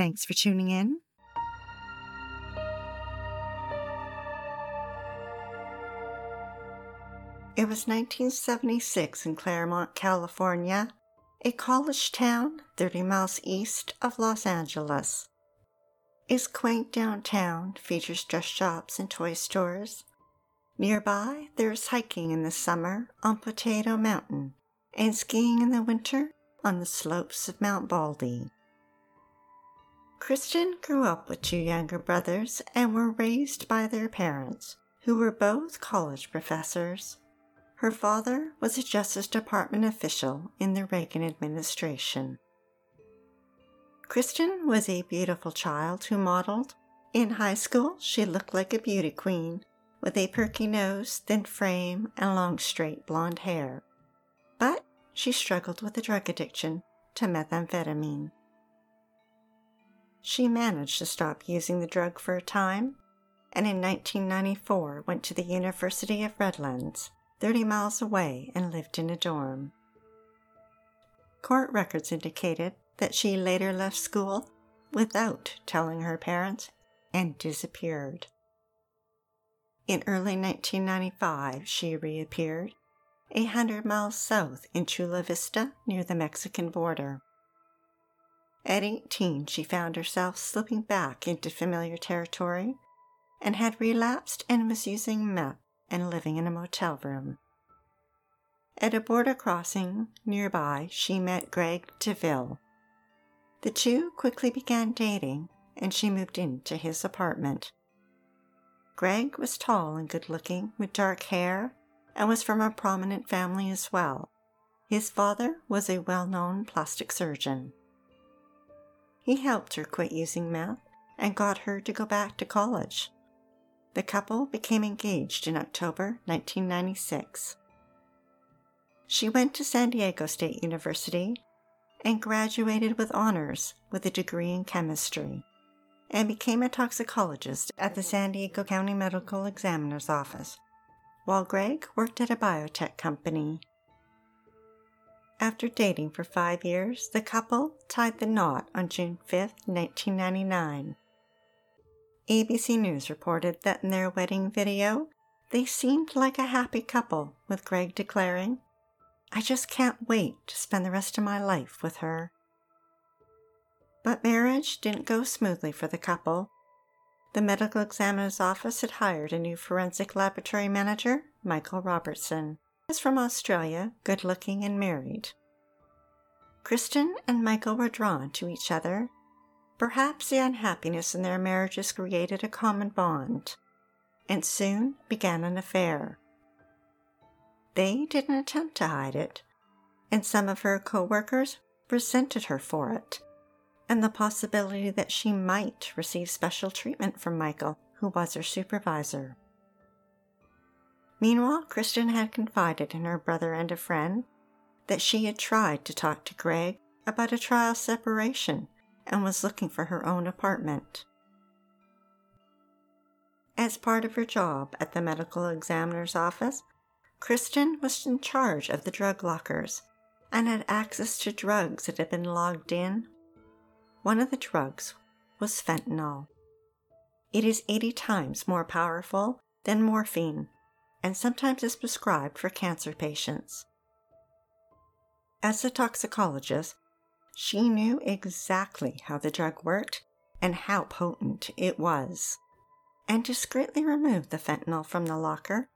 Thanks for tuning in. It was 1976 in Claremont, California, a college town 30 miles east of Los Angeles. Its quaint downtown features dress shops and toy stores. Nearby, there is hiking in the summer on Potato Mountain and skiing in the winter on the slopes of Mount Baldy. Kristen grew up with two younger brothers and were raised by their parents, who were both college professors. Her father was a Justice Department official in the Reagan administration. Kristen was a beautiful child who modeled. In high school, she looked like a beauty queen with a perky nose, thin frame, and long straight blonde hair. But she struggled with a drug addiction to methamphetamine. She managed to stop using the drug for a time, and in 1994 went to the University of Redlands, 30 miles away, and lived in a dorm. Court records indicated that she later left school without telling her parents and disappeared. In early 1995, she reappeared a hundred miles south in Chula Vista near the Mexican border. At 18, she found herself slipping back into familiar territory and had relapsed and was using meth and living in a motel room. At a border crossing nearby, she met Greg DeVille. The two quickly began dating, and she moved into his apartment. Greg was tall and good looking, with dark hair, and was from a prominent family as well. His father was a well known plastic surgeon. He helped her quit using meth and got her to go back to college. The couple became engaged in October 1996. She went to San Diego State University and graduated with honors with a degree in chemistry and became a toxicologist at the San Diego County Medical Examiner's Office, while Greg worked at a biotech company after dating for five years, the couple tied the knot on June 5, 1999. ABC News reported that in their wedding video, they seemed like a happy couple, with Greg declaring, I just can't wait to spend the rest of my life with her. But marriage didn't go smoothly for the couple. The medical examiner's office had hired a new forensic laboratory manager, Michael Robertson was from Australia, good looking and married. Kristen and Michael were drawn to each other. Perhaps the unhappiness in their marriages created a common bond, and soon began an affair. They didn't attempt to hide it, and some of her co workers resented her for it, and the possibility that she might receive special treatment from Michael, who was her supervisor. Meanwhile, Kristen had confided in her brother and a friend that she had tried to talk to Greg about a trial separation and was looking for her own apartment. As part of her job at the medical examiner's office, Kristen was in charge of the drug lockers and had access to drugs that had been logged in. One of the drugs was fentanyl. It is 80 times more powerful than morphine and sometimes is prescribed for cancer patients. As a toxicologist, she knew exactly how the drug worked and how potent it was, and discreetly removed the fentanyl from the locker.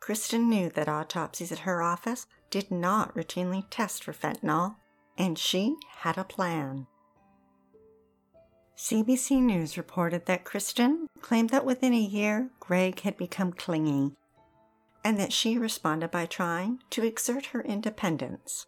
Kristen knew that autopsies at her office did not routinely test for fentanyl, and she had a plan. CBC News reported that Kristen claimed that within a year, Greg had become clingy and that she responded by trying to exert her independence.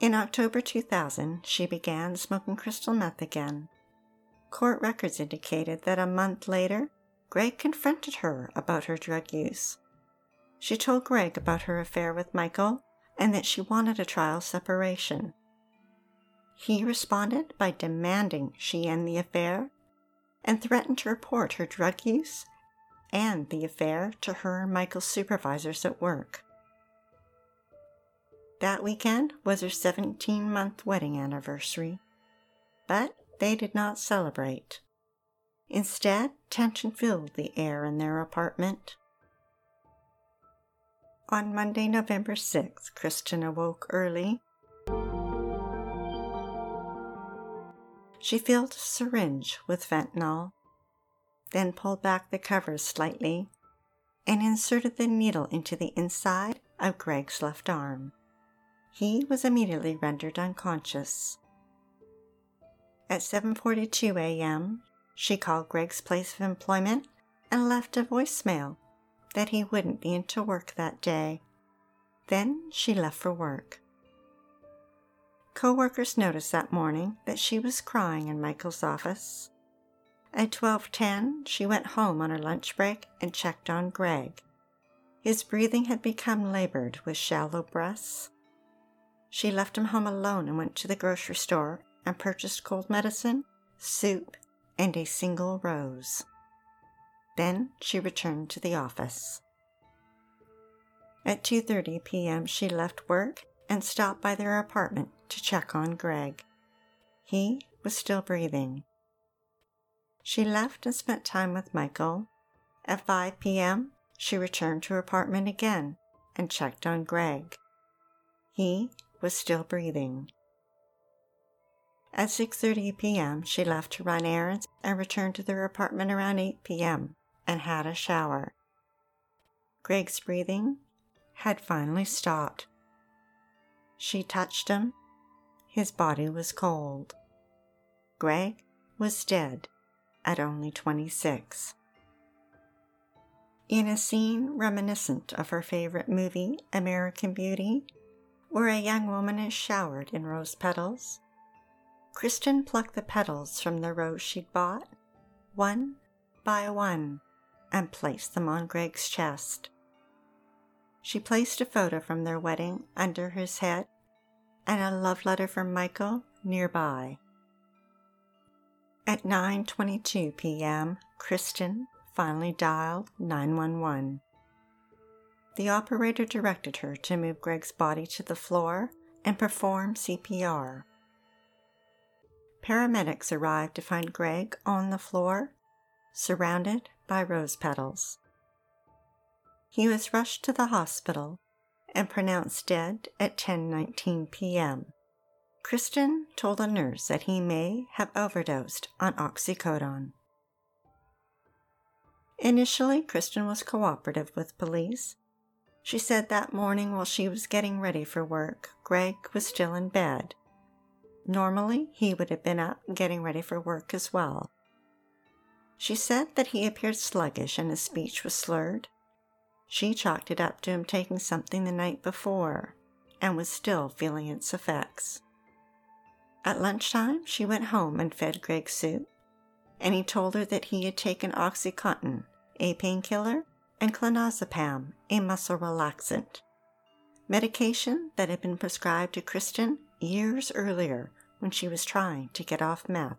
In October 2000, she began smoking crystal meth again. Court records indicated that a month later, Greg confronted her about her drug use. She told Greg about her affair with Michael and that she wanted a trial separation. He responded by demanding she end the affair and threatened to report her drug use and the affair to her and Michael's supervisors at work. That weekend was her 17 month wedding anniversary, but they did not celebrate. Instead, tension filled the air in their apartment. On Monday, November 6th, Kristen awoke early. She filled a syringe with fentanyl, then pulled back the covers slightly and inserted the needle into the inside of Greg's left arm. He was immediately rendered unconscious. At 7:42 a.m., she called Greg's place of employment and left a voicemail that he wouldn't be into work that day. Then she left for work. Co-workers noticed that morning that she was crying in Michael's office. At 12:10, she went home on her lunch break and checked on Greg. His breathing had become labored with shallow breaths. She left him home alone and went to the grocery store and purchased cold medicine, soup, and a single rose. Then she returned to the office. At 2:30 p.m., she left work and stopped by their apartment to check on Greg. He was still breathing. She left and spent time with Michael. At 5 p.m., she returned to her apartment again and checked on Greg. He was still breathing. At 6:30 p.m., she left to run errands and returned to their apartment around 8 p.m. and had a shower. Greg's breathing had finally stopped. She touched him. His body was cold. Greg was dead at only 26. In a scene reminiscent of her favorite movie, American Beauty, where a young woman is showered in rose petals, Kristen plucked the petals from the rose she'd bought, one by one, and placed them on Greg's chest. She placed a photo from their wedding under his head and a love letter from Michael nearby. At 9:22 p.m., Kristen finally dialed 911. The operator directed her to move Greg's body to the floor and perform CPR. Paramedics arrived to find Greg on the floor, surrounded by rose petals. He was rushed to the hospital and pronounced dead at 10:19 p.m. Kristen told a nurse that he may have overdosed on oxycodone. Initially, Kristen was cooperative with police. She said that morning while she was getting ready for work, Greg was still in bed Normally, he would have been up getting ready for work as well. She said that he appeared sluggish and his speech was slurred. She chalked it up to him taking something the night before and was still feeling its effects. At lunchtime, she went home and fed Greg soup, and he told her that he had taken Oxycontin, a painkiller, and clonazepam, a muscle relaxant, medication that had been prescribed to Kristen years earlier when she was trying to get off meth.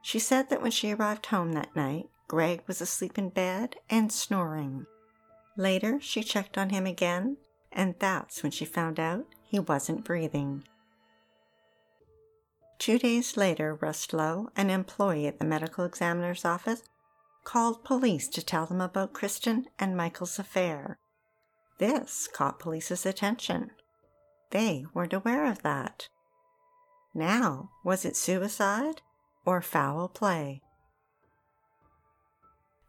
She said that when she arrived home that night, Greg was asleep in bed and snoring. Later, she checked on him again, and that's when she found out he wasn't breathing. Two days later, Russ Lowe, an employee at the medical examiner's office, called police to tell them about Kristen and Michael's affair. This caught police's attention. They weren't aware of that. Now, was it suicide or foul play?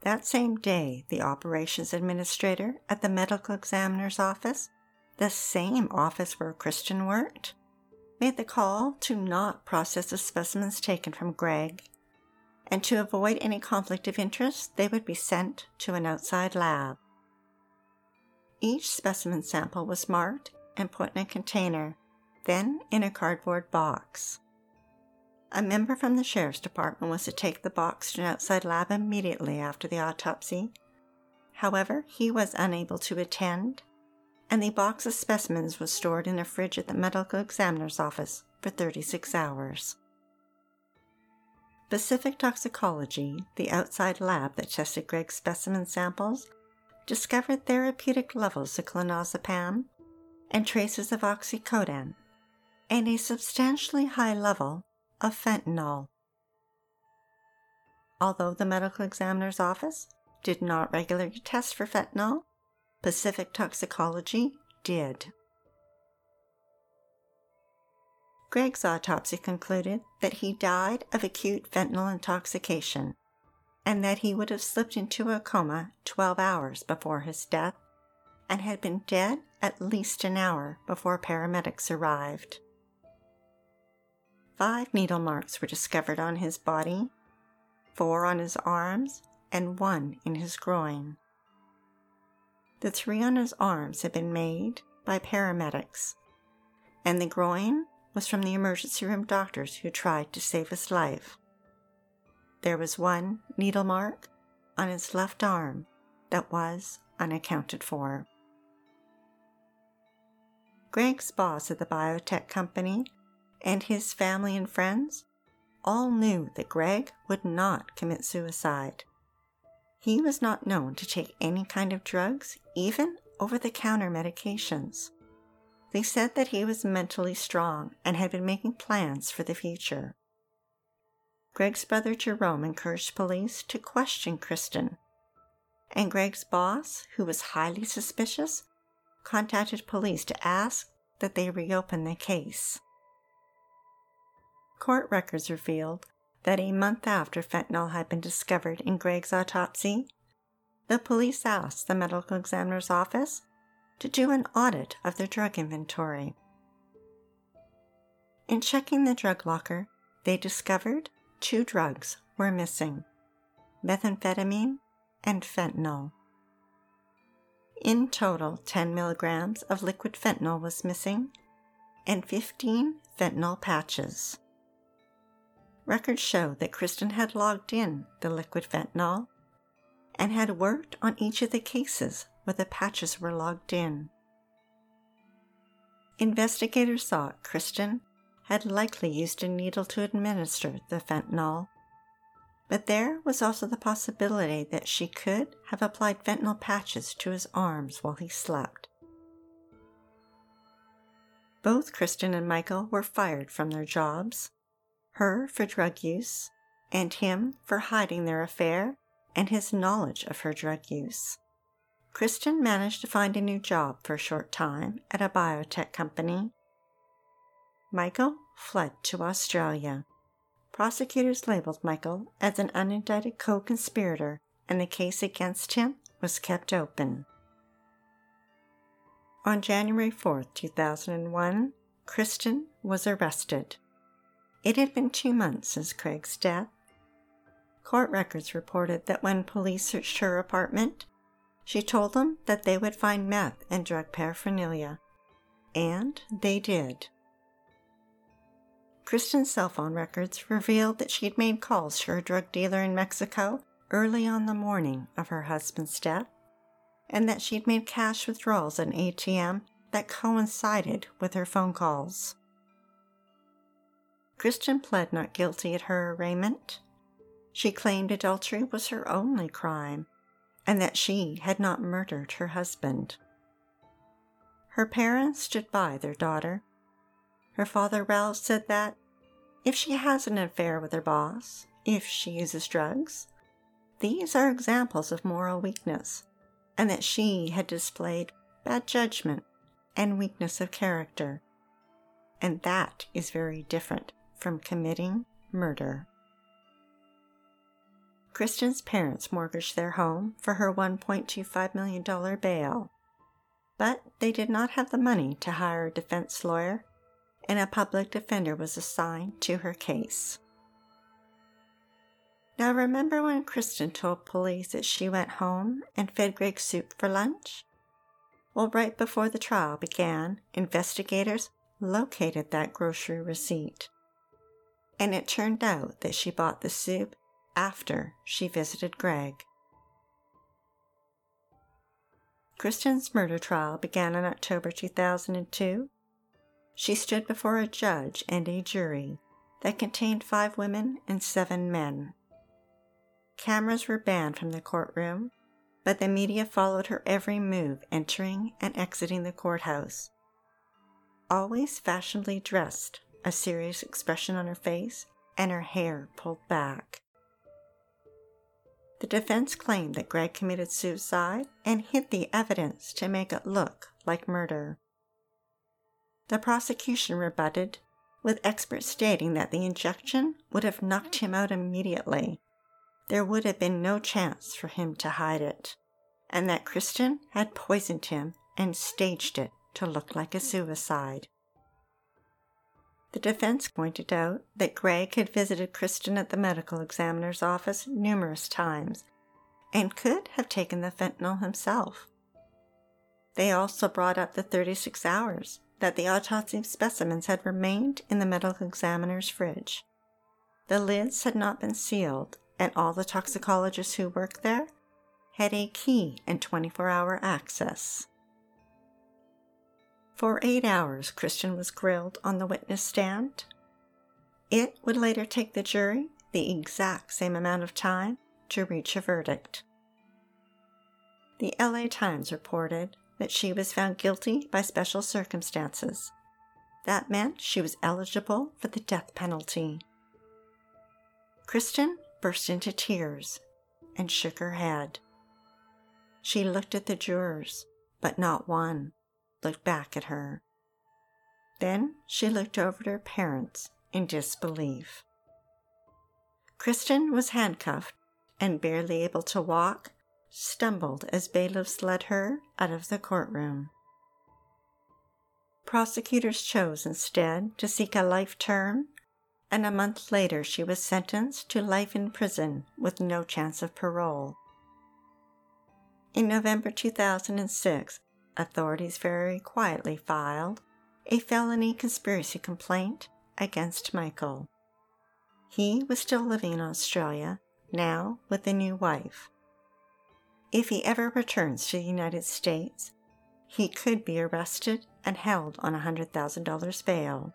That same day, the operations administrator at the medical examiner's office, the same office where Kristen worked, made the call to not process the specimens taken from Greg, and to avoid any conflict of interest, they would be sent to an outside lab. Each specimen sample was marked and put in a container then in a cardboard box. A member from the sheriff's department was to take the box to an outside lab immediately after the autopsy. However, he was unable to attend, and the box of specimens was stored in a fridge at the medical examiner's office for 36 hours. Pacific Toxicology, the outside lab that tested Greg's specimen samples, discovered therapeutic levels of clonazepam and traces of oxycodone, and a substantially high level of fentanyl. Although the medical examiner's office did not regularly test for fentanyl, Pacific Toxicology did. Greg's autopsy concluded that he died of acute fentanyl intoxication and that he would have slipped into a coma 12 hours before his death and had been dead at least an hour before paramedics arrived. Five needle marks were discovered on his body, four on his arms, and one in his groin. The three on his arms had been made by paramedics, and the groin was from the emergency room doctors who tried to save his life. There was one needle mark on his left arm that was unaccounted for. Greg's boss at the biotech company and his family and friends all knew that Greg would not commit suicide. He was not known to take any kind of drugs, even over the counter medications. They said that he was mentally strong and had been making plans for the future. Greg's brother Jerome encouraged police to question Kristen, and Greg's boss, who was highly suspicious, contacted police to ask that they reopen the case. Court records revealed that a month after fentanyl had been discovered in Greg's autopsy, the police asked the medical examiner's office to do an audit of their drug inventory. In checking the drug locker, they discovered two drugs were missing methamphetamine and fentanyl. In total, 10 milligrams of liquid fentanyl was missing and 15 fentanyl patches. Records show that Kristen had logged in the liquid fentanyl and had worked on each of the cases where the patches were logged in. Investigators thought Kristen had likely used a needle to administer the fentanyl, but there was also the possibility that she could have applied fentanyl patches to his arms while he slept. Both Kristen and Michael were fired from their jobs her for drug use, and him for hiding their affair and his knowledge of her drug use. Kristen managed to find a new job for a short time at a biotech company. Michael fled to Australia. Prosecutors labeled Michael as an unindicted co conspirator, and the case against him was kept open. On January 4, 2001, Kristen was arrested. It had been two months since Craig's death. Court records reported that when police searched her apartment, she told them that they would find meth and drug paraphernalia. And they did. Kristen's cell phone records revealed that she had made calls to her drug dealer in Mexico early on the morning of her husband's death, and that she had made cash withdrawals at an ATM that coincided with her phone calls. Kristen pled not guilty at her arraignment. She claimed adultery was her only crime and that she had not murdered her husband. Her parents stood by their daughter. Her father Ralph said that if she has an affair with her boss, if she uses drugs, these are examples of moral weakness, and that she had displayed bad judgment and weakness of character. And that is very different from committing murder. Kristen's parents mortgaged their home for her $1.25 million bail, but they did not have the money to hire a defense lawyer, and a public defender was assigned to her case. Now, remember when Kristen told police that she went home and fed Greg soup for lunch? Well, right before the trial began, investigators located that grocery receipt. And it turned out that she bought the soup after she visited Greg. Kristen's murder trial began in October 2002. She stood before a judge and a jury that contained five women and seven men. Cameras were banned from the courtroom, but the media followed her every move entering and exiting the courthouse. Always fashionably dressed, a serious expression on her face, and her hair pulled back. The defense claimed that Greg committed suicide and hid the evidence to make it look like murder. The prosecution rebutted, with experts stating that the injection would have knocked him out immediately. There would have been no chance for him to hide it, and that Kristen had poisoned him and staged it to look like a suicide. The defense pointed out that Greg had visited Kristen at the medical examiner's office numerous times and could have taken the fentanyl himself. They also brought up the 36 hours that the autopsy specimens had remained in the medical examiner's fridge. The lids had not been sealed, and all the toxicologists who worked there had a key and 24 hour access. For eight hours, Kristen was grilled on the witness stand. It would later take the jury the exact same amount of time to reach a verdict. The LA Times reported that she was found guilty by special circumstances. That meant she was eligible for the death penalty. Kristen burst into tears and shook her head. She looked at the jurors, but not one looked back at her. Then she looked over at her parents in disbelief. Kristen was handcuffed and barely able to walk, stumbled as bailiffs led her out of the courtroom. Prosecutors chose instead to seek a life term, and a month later she was sentenced to life in prison with no chance of parole. In November 2006, authorities very quietly filed a felony conspiracy complaint against Michael. He was still living in Australia, now with a new wife. If he ever returns to the United States, he could be arrested and held on a $100,000 bail.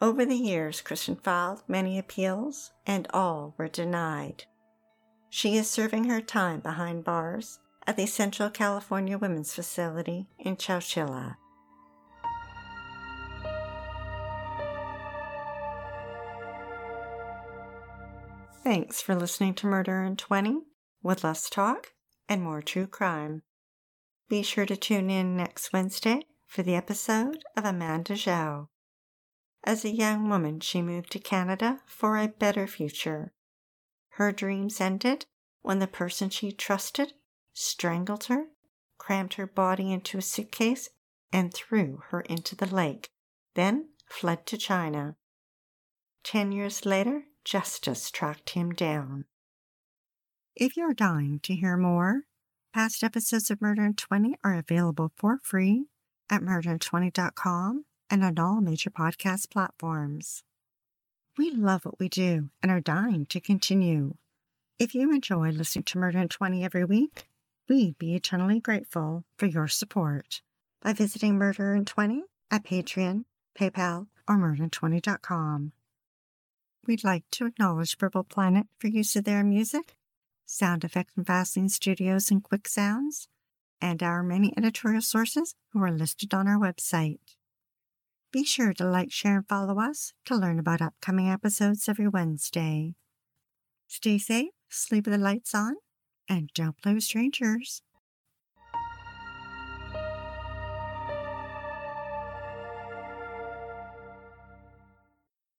Over the years, Kristen filed many appeals, and all were denied. She is serving her time behind bars at the Central California Women's Facility in Chowchilla. Thanks for listening to Murder in 20 with less talk and more true crime. Be sure to tune in next Wednesday for the episode of Amanda Zhao. As a young woman, she moved to Canada for a better future. Her dreams ended when the person she trusted strangled her, crammed her body into a suitcase, and threw her into the lake, then fled to China. Ten years later, justice tracked him down. If you're dying to hear more, past episodes of Murder in 20 are available for free at murderin20.com and on all major podcast platforms. We love what we do and are dying to continue. If you enjoy listening to Murder in 20 every week, We'd be eternally grateful for your support by visiting Murder in 20 at Patreon, PayPal, or murder20.com. We'd like to acknowledge Purple Planet for use of their music, sound effects from Vaseline Studios and Quick Sounds, and our many editorial sources who are listed on our website. Be sure to like, share, and follow us to learn about upcoming episodes every Wednesday. Stay safe, sleep with the lights on, and don't play with strangers.